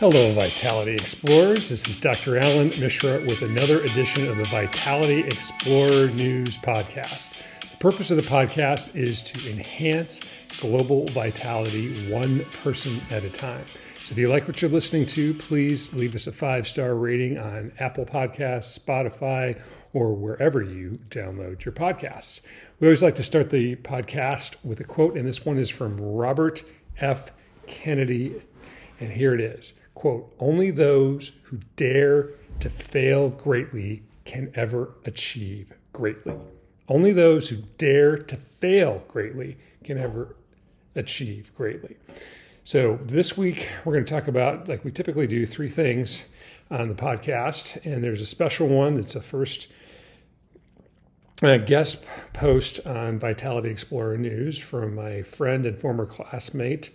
Hello, Vitality Explorers. This is Dr. Alan Mishra with another edition of the Vitality Explorer News Podcast. The purpose of the podcast is to enhance global vitality one person at a time. So if you like what you're listening to, please leave us a five star rating on Apple Podcasts, Spotify, or wherever you download your podcasts. We always like to start the podcast with a quote, and this one is from Robert F. Kennedy. And here it is quote, only those who dare to fail greatly can ever achieve greatly. Only those who dare to fail greatly can ever achieve greatly. So, this week we're going to talk about, like we typically do, three things on the podcast. And there's a special one that's a first uh, guest post on Vitality Explorer News from my friend and former classmate,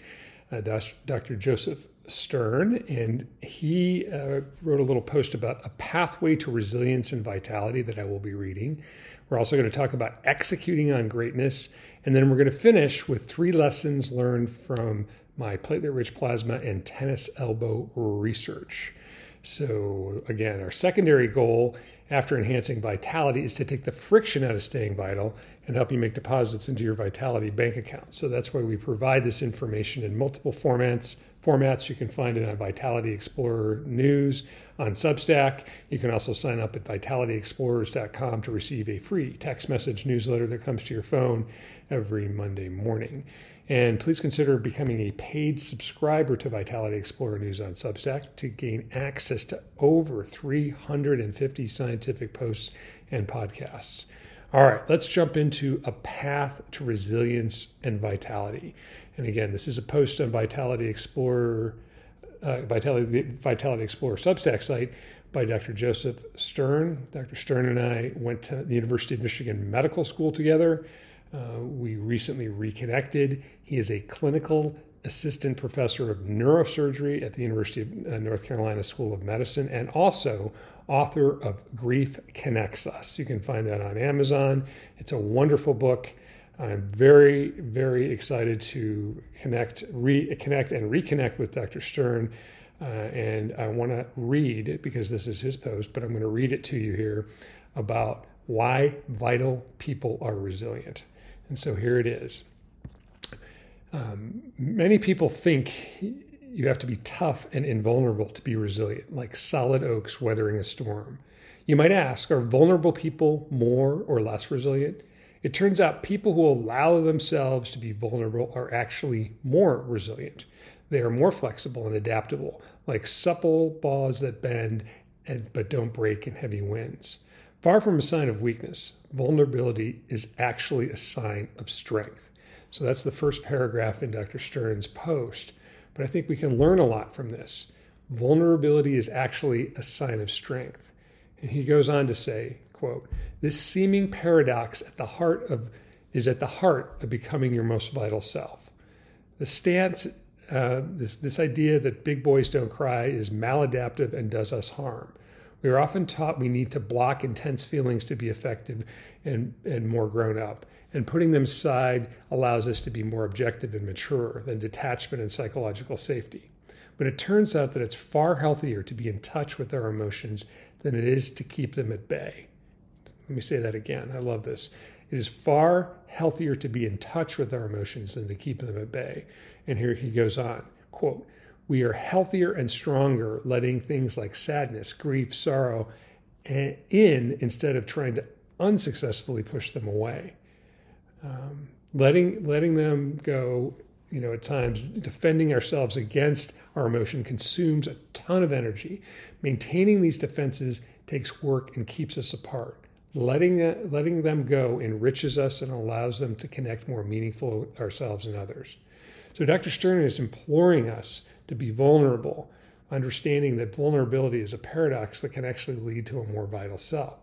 uh, Dr. Joseph Stern, and he uh, wrote a little post about a pathway to resilience and vitality that I will be reading. We're also going to talk about executing on greatness, and then we're going to finish with three lessons learned from my platelet rich plasma and tennis elbow research. So, again, our secondary goal after enhancing vitality is to take the friction out of staying vital and help you make deposits into your vitality bank account. So that's why we provide this information in multiple formats. Formats you can find it on Vitality Explorer News on Substack. You can also sign up at vitalityexplorers.com to receive a free text message newsletter that comes to your phone every Monday morning. And please consider becoming a paid subscriber to Vitality Explorer News on Substack to gain access to over 350 scientific posts and podcasts. All right, let's jump into a path to resilience and vitality. And again, this is a post on Vitality Explorer, uh, Vitality, Vitality Explorer Substack site by Dr. Joseph Stern. Dr. Stern and I went to the University of Michigan Medical School together. Uh, we recently reconnected. He is a clinical assistant professor of neurosurgery at the University of uh, North Carolina School of Medicine and also author of Grief Connects Us. You can find that on Amazon. It's a wonderful book. I'm very, very excited to connect, reconnect, and reconnect with Dr. Stern. Uh, and I want to read, because this is his post, but I'm going to read it to you here about why vital people are resilient. And so here it is. Um, many people think you have to be tough and invulnerable to be resilient, like solid oaks weathering a storm. You might ask, are vulnerable people more or less resilient? It turns out people who allow themselves to be vulnerable are actually more resilient. They are more flexible and adaptable, like supple boughs that bend and, but don't break in heavy winds. Far from a sign of weakness, vulnerability is actually a sign of strength. So that's the first paragraph in Dr. Stern's post. But I think we can learn a lot from this. Vulnerability is actually a sign of strength. And he goes on to say, quote, this seeming paradox at the heart of is at the heart of becoming your most vital self. The stance, uh, this, this idea that big boys don't cry is maladaptive and does us harm. We are often taught we need to block intense feelings to be effective and, and more grown up. And putting them aside allows us to be more objective and mature than detachment and psychological safety. But it turns out that it's far healthier to be in touch with our emotions than it is to keep them at bay. Let me say that again. I love this. It is far healthier to be in touch with our emotions than to keep them at bay. And here he goes on quote, we are healthier and stronger letting things like sadness, grief, sorrow in instead of trying to unsuccessfully push them away. Um, letting letting them go, you know, at times defending ourselves against our emotion consumes a ton of energy. Maintaining these defenses takes work and keeps us apart. Letting letting them go enriches us and allows them to connect more meaningful ourselves and others. So Dr. Stern is imploring us to be vulnerable, understanding that vulnerability is a paradox that can actually lead to a more vital self.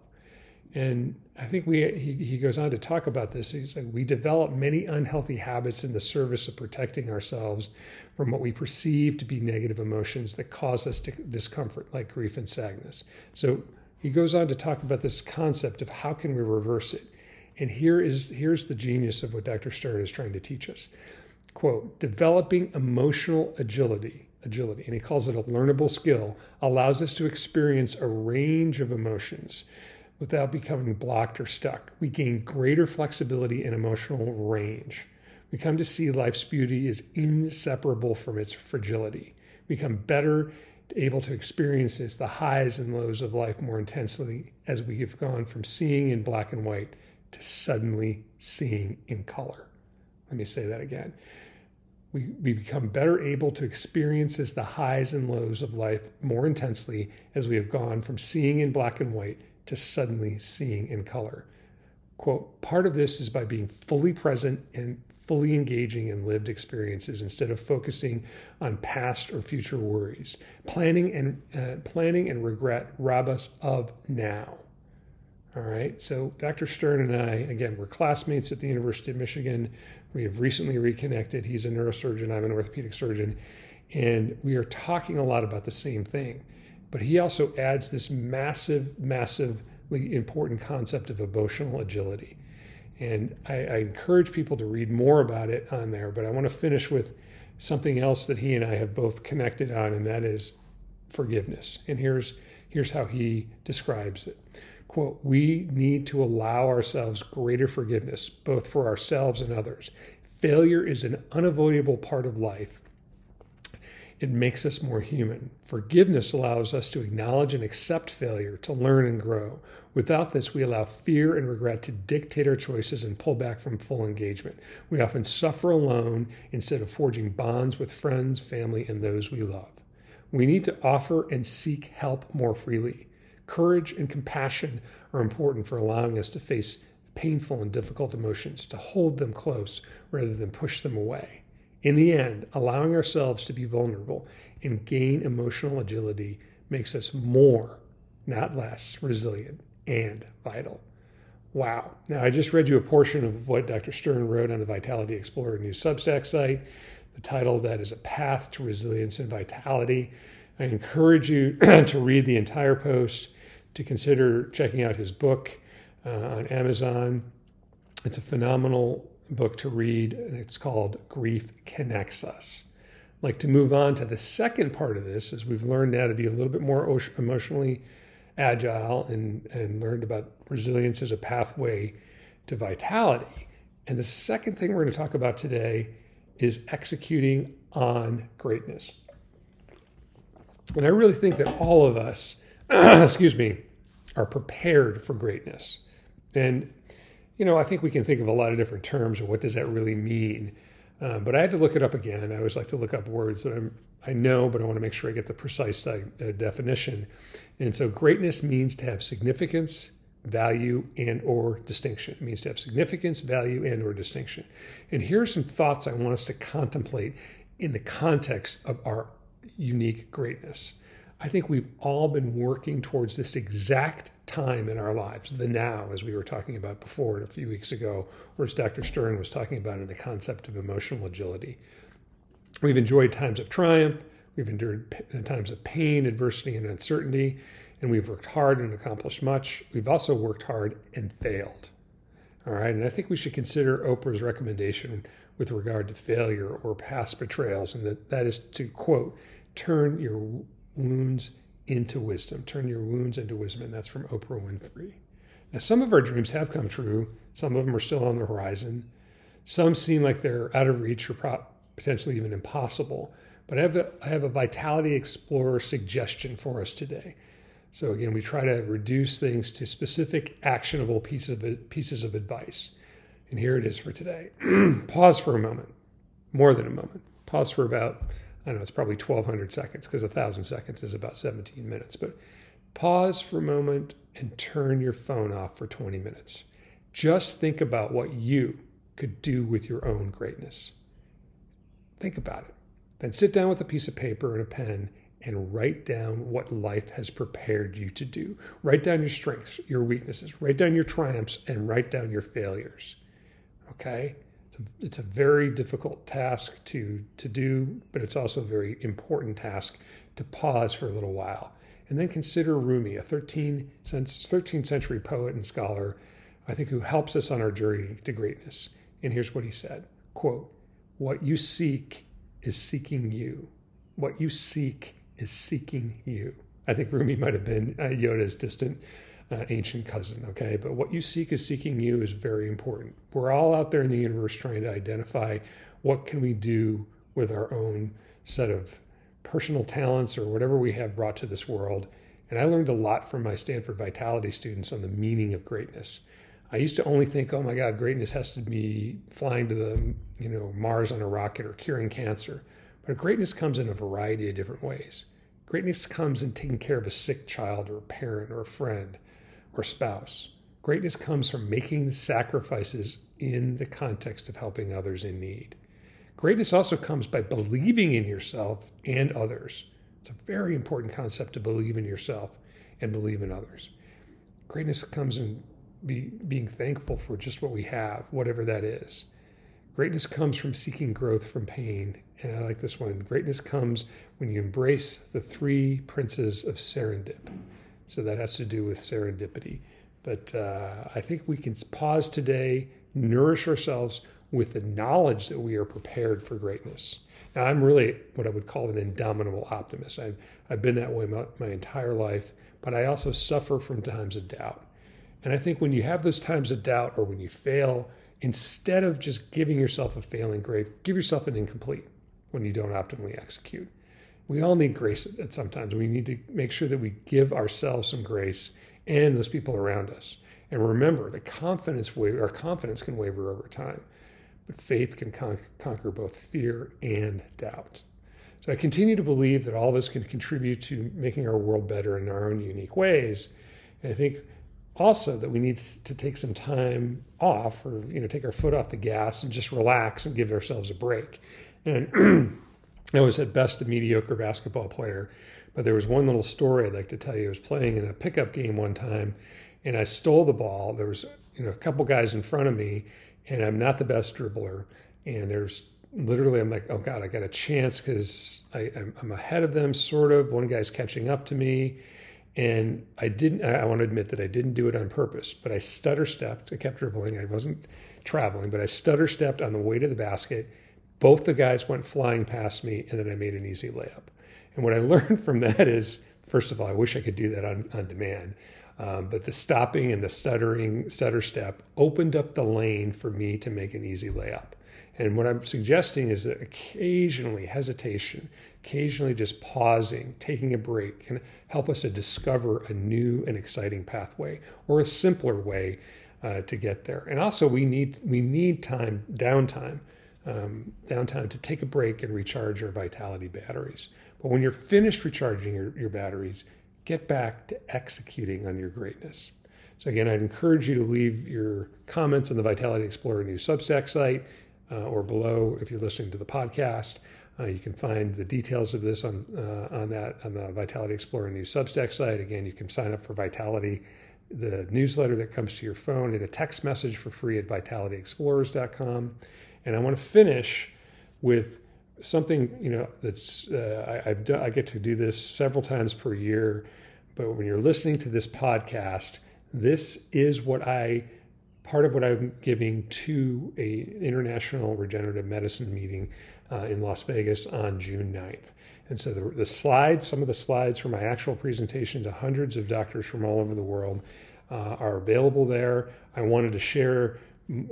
And I think we he, he goes on to talk about this. He's like, we develop many unhealthy habits in the service of protecting ourselves from what we perceive to be negative emotions that cause us discomfort, like grief and sadness. So he goes on to talk about this concept of how can we reverse it. And here is here's the genius of what Dr. Stern is trying to teach us quote, developing emotional agility agility, and he calls it a learnable skill, allows us to experience a range of emotions without becoming blocked or stuck. We gain greater flexibility and emotional range. We come to see life's beauty is inseparable from its fragility. We become better able to experience the highs and lows of life more intensely as we have gone from seeing in black and white to suddenly seeing in color. Let me say that again. We, we become better able to experience the highs and lows of life more intensely as we have gone from seeing in black and white to suddenly seeing in color. Quote, part of this is by being fully present and fully engaging in lived experiences instead of focusing on past or future worries. Planning and uh, planning and regret rob us of now. All right. So Dr. Stern and I, again, we're classmates at the University of Michigan. We have recently reconnected. He's a neurosurgeon. I'm an orthopedic surgeon, and we are talking a lot about the same thing. But he also adds this massive, massively important concept of emotional agility. And I, I, encourage people to read more about it on there. But I want to finish with something else that he and I have both connected on, and that is forgiveness. And here's here's how he describes it. Quote, we need to allow ourselves greater forgiveness, both for ourselves and others. Failure is an unavoidable part of life, it makes us more human. Forgiveness allows us to acknowledge and accept failure, to learn and grow. Without this, we allow fear and regret to dictate our choices and pull back from full engagement. We often suffer alone instead of forging bonds with friends, family, and those we love. We need to offer and seek help more freely. Courage and compassion are important for allowing us to face painful and difficult emotions, to hold them close rather than push them away. In the end, allowing ourselves to be vulnerable and gain emotional agility makes us more, not less, resilient and vital. Wow. Now, I just read you a portion of what Dr. Stern wrote on the Vitality Explorer News Substack site. The title of that is A Path to Resilience and Vitality. I encourage you to read the entire post, to consider checking out his book uh, on Amazon. It's a phenomenal book to read, and it's called Grief Connects Us. I'd like to move on to the second part of this, as we've learned now to be a little bit more emotionally agile and, and learned about resilience as a pathway to vitality. And the second thing we're going to talk about today is executing on greatness. And I really think that all of us, excuse me, are prepared for greatness. And you know, I think we can think of a lot of different terms or what does that really mean. Uh, but I had to look it up again. I always like to look up words that I'm, i know, but I want to make sure I get the precise uh, definition. And so, greatness means to have significance, value, and or distinction. It means to have significance, value, and or distinction. And here are some thoughts I want us to contemplate in the context of our unique greatness. I think we've all been working towards this exact time in our lives, the now, as we were talking about before a few weeks ago, or as Dr. Stern was talking about in the concept of emotional agility. We've enjoyed times of triumph, we've endured times of pain, adversity, and uncertainty, and we've worked hard and accomplished much. We've also worked hard and failed. All right, and I think we should consider Oprah's recommendation with regard to failure or past betrayals, and that, that is to quote, turn your wounds into wisdom. Turn your wounds into wisdom. And that's from Oprah Winfrey. Now, some of our dreams have come true. Some of them are still on the horizon. Some seem like they're out of reach or potentially even impossible. But I have, a, I have a Vitality Explorer suggestion for us today. So, again, we try to reduce things to specific, actionable pieces of, pieces of advice. And here it is for today. Pause for a moment, more than a moment. Pause for about I don't know, it's probably 1200 seconds because a thousand seconds is about 17 minutes. But pause for a moment and turn your phone off for 20 minutes. Just think about what you could do with your own greatness. Think about it. Then sit down with a piece of paper and a pen and write down what life has prepared you to do. Write down your strengths, your weaknesses, write down your triumphs, and write down your failures. Okay? It's a very difficult task to to do, but it's also a very important task to pause for a little while and then consider Rumi, a 13th, 13th century poet and scholar, I think, who helps us on our journey to greatness. And here's what he said: "Quote: What you seek is seeking you. what you seek is seeking you. I think Rumi might have been uh, Yoda's distant uh, ancient cousin, okay? But what you seek is seeking you is very important. We're all out there in the universe trying to identify what can we do with our own set of personal talents or whatever we have brought to this world. And I learned a lot from my Stanford Vitality students on the meaning of greatness. I used to only think, oh my God, greatness has to be flying to the you know Mars on a rocket or curing cancer. But greatness comes in a variety of different ways. Greatness comes in taking care of a sick child or a parent or a friend or spouse. Greatness comes from making sacrifices in the context of helping others in need. Greatness also comes by believing in yourself and others. It's a very important concept to believe in yourself and believe in others. Greatness comes in be, being thankful for just what we have, whatever that is. Greatness comes from seeking growth from pain. And I like this one. Greatness comes when you embrace the three princes of serendip. So that has to do with serendipity. But uh, I think we can pause today, nourish ourselves with the knowledge that we are prepared for greatness. Now, I'm really what I would call an indomitable optimist. I've, I've been that way my, my entire life, but I also suffer from times of doubt. And I think when you have those times of doubt or when you fail, instead of just giving yourself a failing grade, give yourself an incomplete when you don't optimally execute. We all need grace at sometimes. We need to make sure that we give ourselves some grace and those people around us. And remember, the confidence our confidence can waver over time, but faith can con- conquer both fear and doubt. So I continue to believe that all of us can contribute to making our world better in our own unique ways. And I think also that we need to take some time off or you know take our foot off the gas and just relax and give ourselves a break and i was at best a mediocre basketball player but there was one little story i'd like to tell you i was playing in a pickup game one time and i stole the ball there was you know a couple guys in front of me and i'm not the best dribbler and there's literally i'm like oh god i got a chance because i'm ahead of them sort of one guy's catching up to me and I didn't, I want to admit that I didn't do it on purpose, but I stutter stepped. I kept dribbling. I wasn't traveling, but I stutter stepped on the way to the basket. Both the guys went flying past me, and then I made an easy layup. And what I learned from that is, first of all, I wish I could do that on, on demand. Um, but the stopping and the stuttering stutter step opened up the lane for me to make an easy layup. And what I'm suggesting is that occasionally hesitation, occasionally just pausing, taking a break can help us to discover a new and exciting pathway or a simpler way uh, to get there. And also, we need we need time, downtime, um, downtime to take a break and recharge your vitality batteries. But when you're finished recharging your, your batteries, get back to executing on your greatness. So again, I'd encourage you to leave your comments on the Vitality Explorer News Substack site uh, or below if you're listening to the podcast. Uh, you can find the details of this on uh, on that on the Vitality Explorer News Substack site. Again, you can sign up for Vitality, the newsletter that comes to your phone in a text message for free at vitalityexplorers.com. And I want to finish with something you know that's uh, I, done, I get to do this several times per year, but when you're listening to this podcast, this is what I part of what I'm giving to a international regenerative medicine meeting uh, in Las Vegas on June 9th. And so the, the, slides, some of the slides from my actual presentation to hundreds of doctors from all over the world uh, are available there. I wanted to share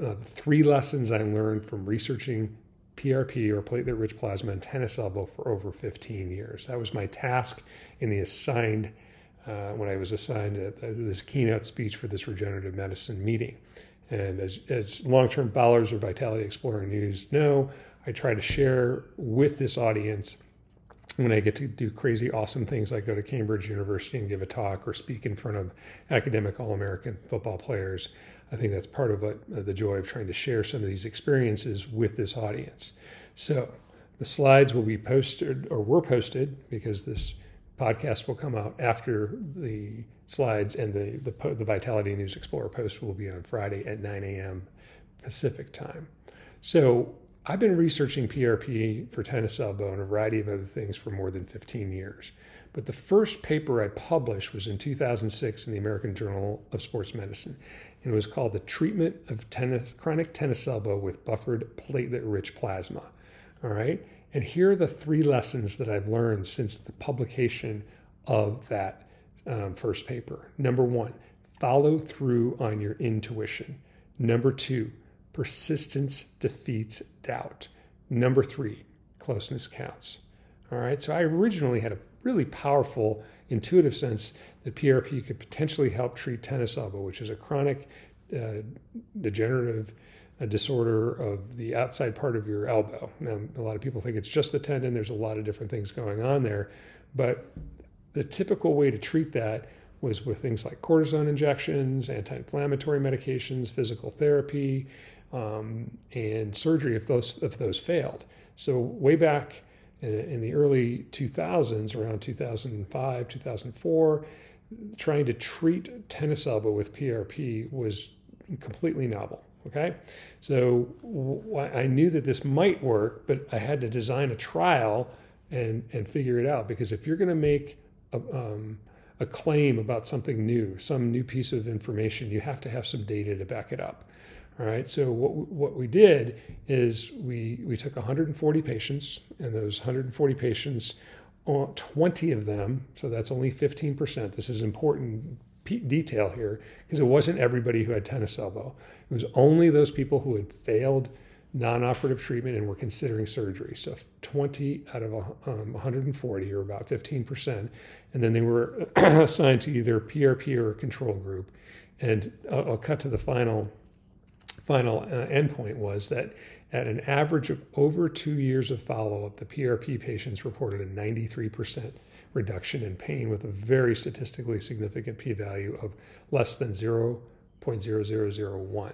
uh, three lessons I learned from researching PRP or platelet rich plasma and tennis elbow for over 15 years. That was my task in the assigned uh, when I was assigned a, a, this keynote speech for this regenerative medicine meeting. And as, as long term followers of Vitality Explorer News know, I try to share with this audience when I get to do crazy, awesome things like go to Cambridge University and give a talk or speak in front of academic All American football players. I think that's part of what uh, the joy of trying to share some of these experiences with this audience. So the slides will be posted or were posted because this podcast will come out after the slides, and the, the, the Vitality News Explorer post will be on Friday at 9 a.m. Pacific time. So I've been researching PRP for tennis elbow and a variety of other things for more than 15 years. But the first paper I published was in 2006 in the American Journal of Sports Medicine. And it was called The Treatment of tennis, Chronic Tennis Elbow with Buffered Platelet Rich Plasma. All right. And here are the three lessons that I've learned since the publication of that um, first paper. Number one, follow through on your intuition. Number two, persistence defeats doubt. Number three, closeness counts. All right, so I originally had a really powerful intuitive sense that PRP could potentially help treat tennis elbow, which is a chronic uh, degenerative uh, disorder of the outside part of your elbow. Now, a lot of people think it's just the tendon. There's a lot of different things going on there, but the typical way to treat that was with things like cortisone injections, anti-inflammatory medications, physical therapy, um, and surgery if those if those failed. So way back in the early 2000s, around 2005, 2004, trying to treat tennis elbow with PRP was completely novel. Okay, so I knew that this might work, but I had to design a trial and and figure it out because if you're going to make a, um, a claim about something new, some new piece of information, you have to have some data to back it up. All right. So what what we did is we we took 140 patients, and those 140 patients, 20 of them, so that's only 15 percent. This is important detail here because it wasn't everybody who had tennis elbow. It was only those people who had failed non-operative treatment and were considering surgery. So 20 out of um, 140, or about 15 percent, and then they were assigned to either PRP or a control group. And I'll, I'll cut to the final final uh, endpoint was that at an average of over two years of follow up, the PRP patients reported a 93% reduction in pain with a very statistically significant p value of less than 0.0001.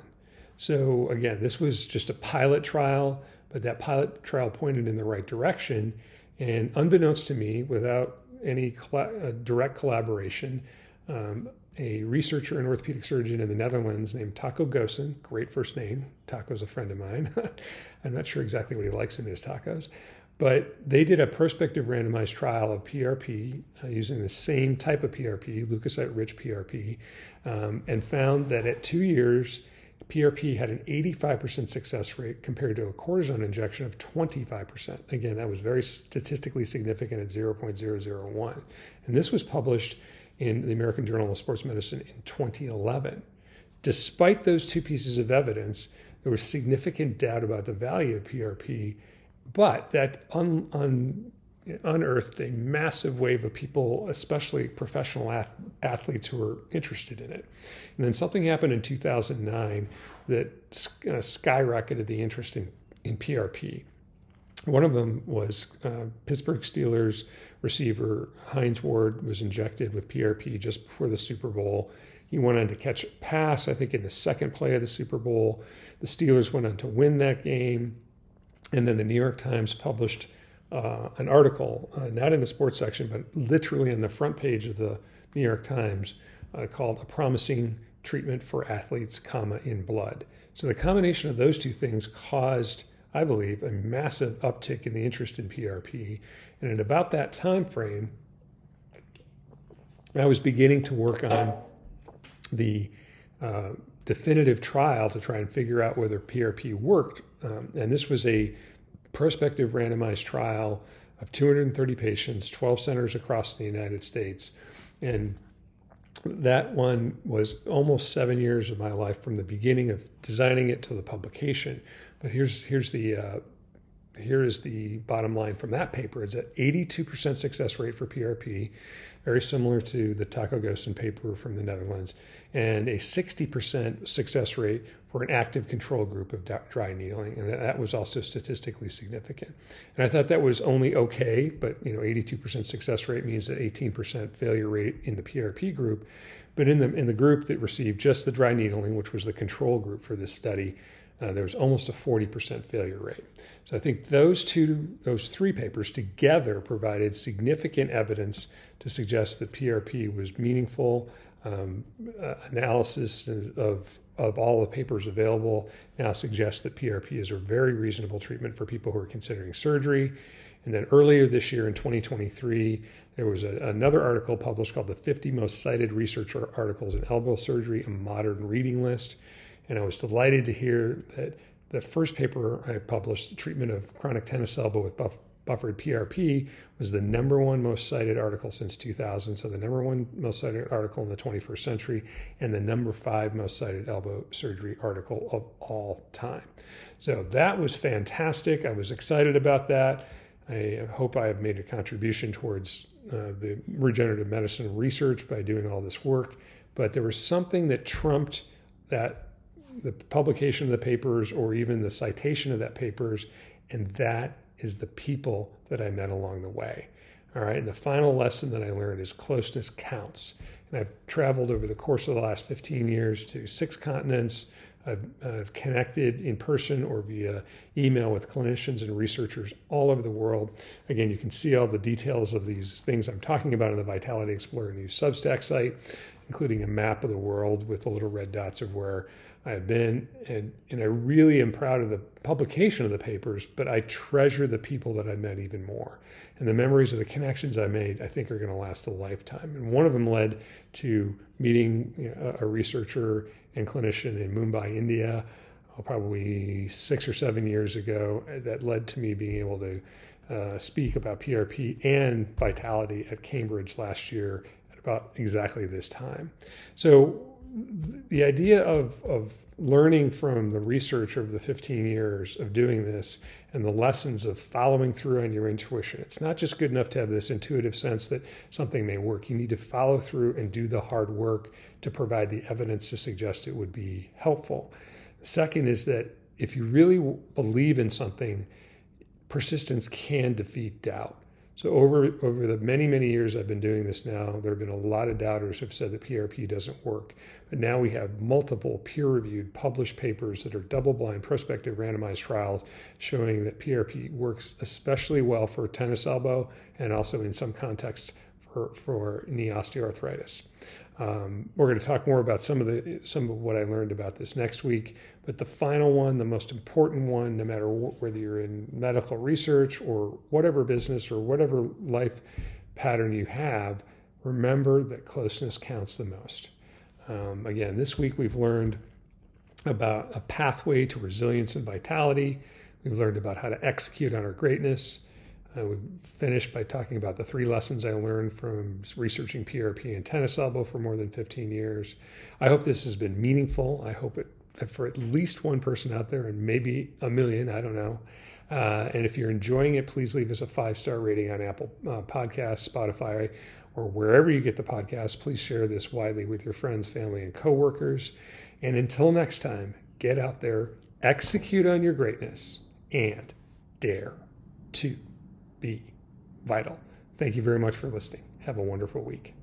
So, again, this was just a pilot trial, but that pilot trial pointed in the right direction. And unbeknownst to me, without any uh, direct collaboration, um, a researcher and orthopedic surgeon in the Netherlands named Taco Gosens. Great first name. Taco's a friend of mine. I'm not sure exactly what he likes in his tacos. But they did a prospective randomized trial of PRP uh, using the same type of PRP, leukocyte rich PRP, um, and found that at two years, PRP had an 85% success rate compared to a cortisone injection of 25%. Again, that was very statistically significant at 0.001. And this was published in the American Journal of Sports Medicine in 2011. Despite those two pieces of evidence, there was significant doubt about the value of PRP, but that un, un, unearthed a massive wave of people, especially professional athletes who were interested in it. And then something happened in 2009 that uh, skyrocketed the interest in, in PRP. One of them was uh, Pittsburgh Steelers receiver Hines Ward was injected with PRP just before the Super Bowl. He went on to catch a pass, I think, in the second play of the Super Bowl. The Steelers went on to win that game. And then the New York Times published uh, an article, uh, not in the sports section, but literally on the front page of the New York Times, uh, called "A Promising Treatment for Athletes, comma in Blood." So the combination of those two things caused I believe, a massive uptick in the interest in PRP. And at about that time frame, I was beginning to work on the uh, definitive trial to try and figure out whether PRP worked. Um, and this was a prospective randomized trial of 230 patients, 12 centers across the United States. And that one was almost seven years of my life from the beginning of designing it to the publication. But here's here's the uh, here is the bottom line from that paper. It's at 82% success rate for PRP, very similar to the Taco Gosens paper from the Netherlands, and a 60% success rate for an active control group of dry needling, and that was also statistically significant. And I thought that was only okay, but you know, 82% success rate means that 18% failure rate in the PRP group. But in the in the group that received just the dry needling, which was the control group for this study, uh, there was almost a 40% failure rate. So I think those two, those three papers together provided significant evidence to suggest that PRP was meaningful. Um, uh, analysis of of all the papers available now suggests that PRP is a very reasonable treatment for people who are considering surgery. And then earlier this year in 2023, there was a, another article published called the 50 Most Cited Research Articles in Elbow Surgery, a Modern Reading List. And I was delighted to hear that the first paper I published, the treatment of chronic tennis elbow with buff, buffered PRP was the number one most cited article since 2000. So, the number one most cited article in the 21st century, and the number five most cited elbow surgery article of all time. So, that was fantastic. I was excited about that. I hope I have made a contribution towards uh, the regenerative medicine research by doing all this work. But there was something that trumped that the publication of the papers or even the citation of that papers, and that is the people that I met along the way. All right, and the final lesson that I learned is closeness counts. And I've traveled over the course of the last 15 years to six continents. I've, I've, connected in person or via email with clinicians and researchers all over the world. Again, you can see all the details of these things I'm talking about in the Vitality Explorer News Substack site, including a map of the world with the little red dots of where I've been. And, and I really am proud of the publication of the papers, but I treasure the people that I met even more. And the memories of the connections I made, I think, are going to last a lifetime. And one of them led to meeting you know, a researcher and clinician in Mumbai, India, uh, probably six or seven years ago. That led to me being able to uh, speak about PRP and vitality at Cambridge last year at about exactly this time. So the idea of, of learning from the research of the 15 years of doing this and the lessons of following through on your intuition. It's not just good enough to have this intuitive sense that something may work. You need to follow through and do the hard work to provide the evidence to suggest it would be helpful. Second is that if you really believe in something, persistence can defeat doubt. So over over the many many years I've been doing this now, there have been a lot of doubters who've said that PRP doesn't work. But now we have multiple peer-reviewed published papers that are double-blind prospective randomized trials showing that PRP works especially well for tennis elbow and also in some contexts for, for knee osteoarthritis. Um, we're going to talk more about some of the some of what I learned about this next week. But the final one, the most important one, no matter whether you're in medical research or whatever business or whatever life pattern you have, remember that closeness counts the most. Um, again, this week we've learned about a pathway to resilience and vitality. We've learned about how to execute on our greatness. Uh, we finished by talking about the three lessons I learned from researching PRP and tennis elbow for more than 15 years. I hope this has been meaningful. I hope it for at least one person out there and maybe a million, I don't know. Uh, and if you're enjoying it, please leave us a five star rating on Apple uh, Podcasts, Spotify, or wherever you get the podcast. Please share this widely with your friends, family, and coworkers. And until next time, get out there, execute on your greatness, and dare to be vital. Thank you very much for listening. Have a wonderful week.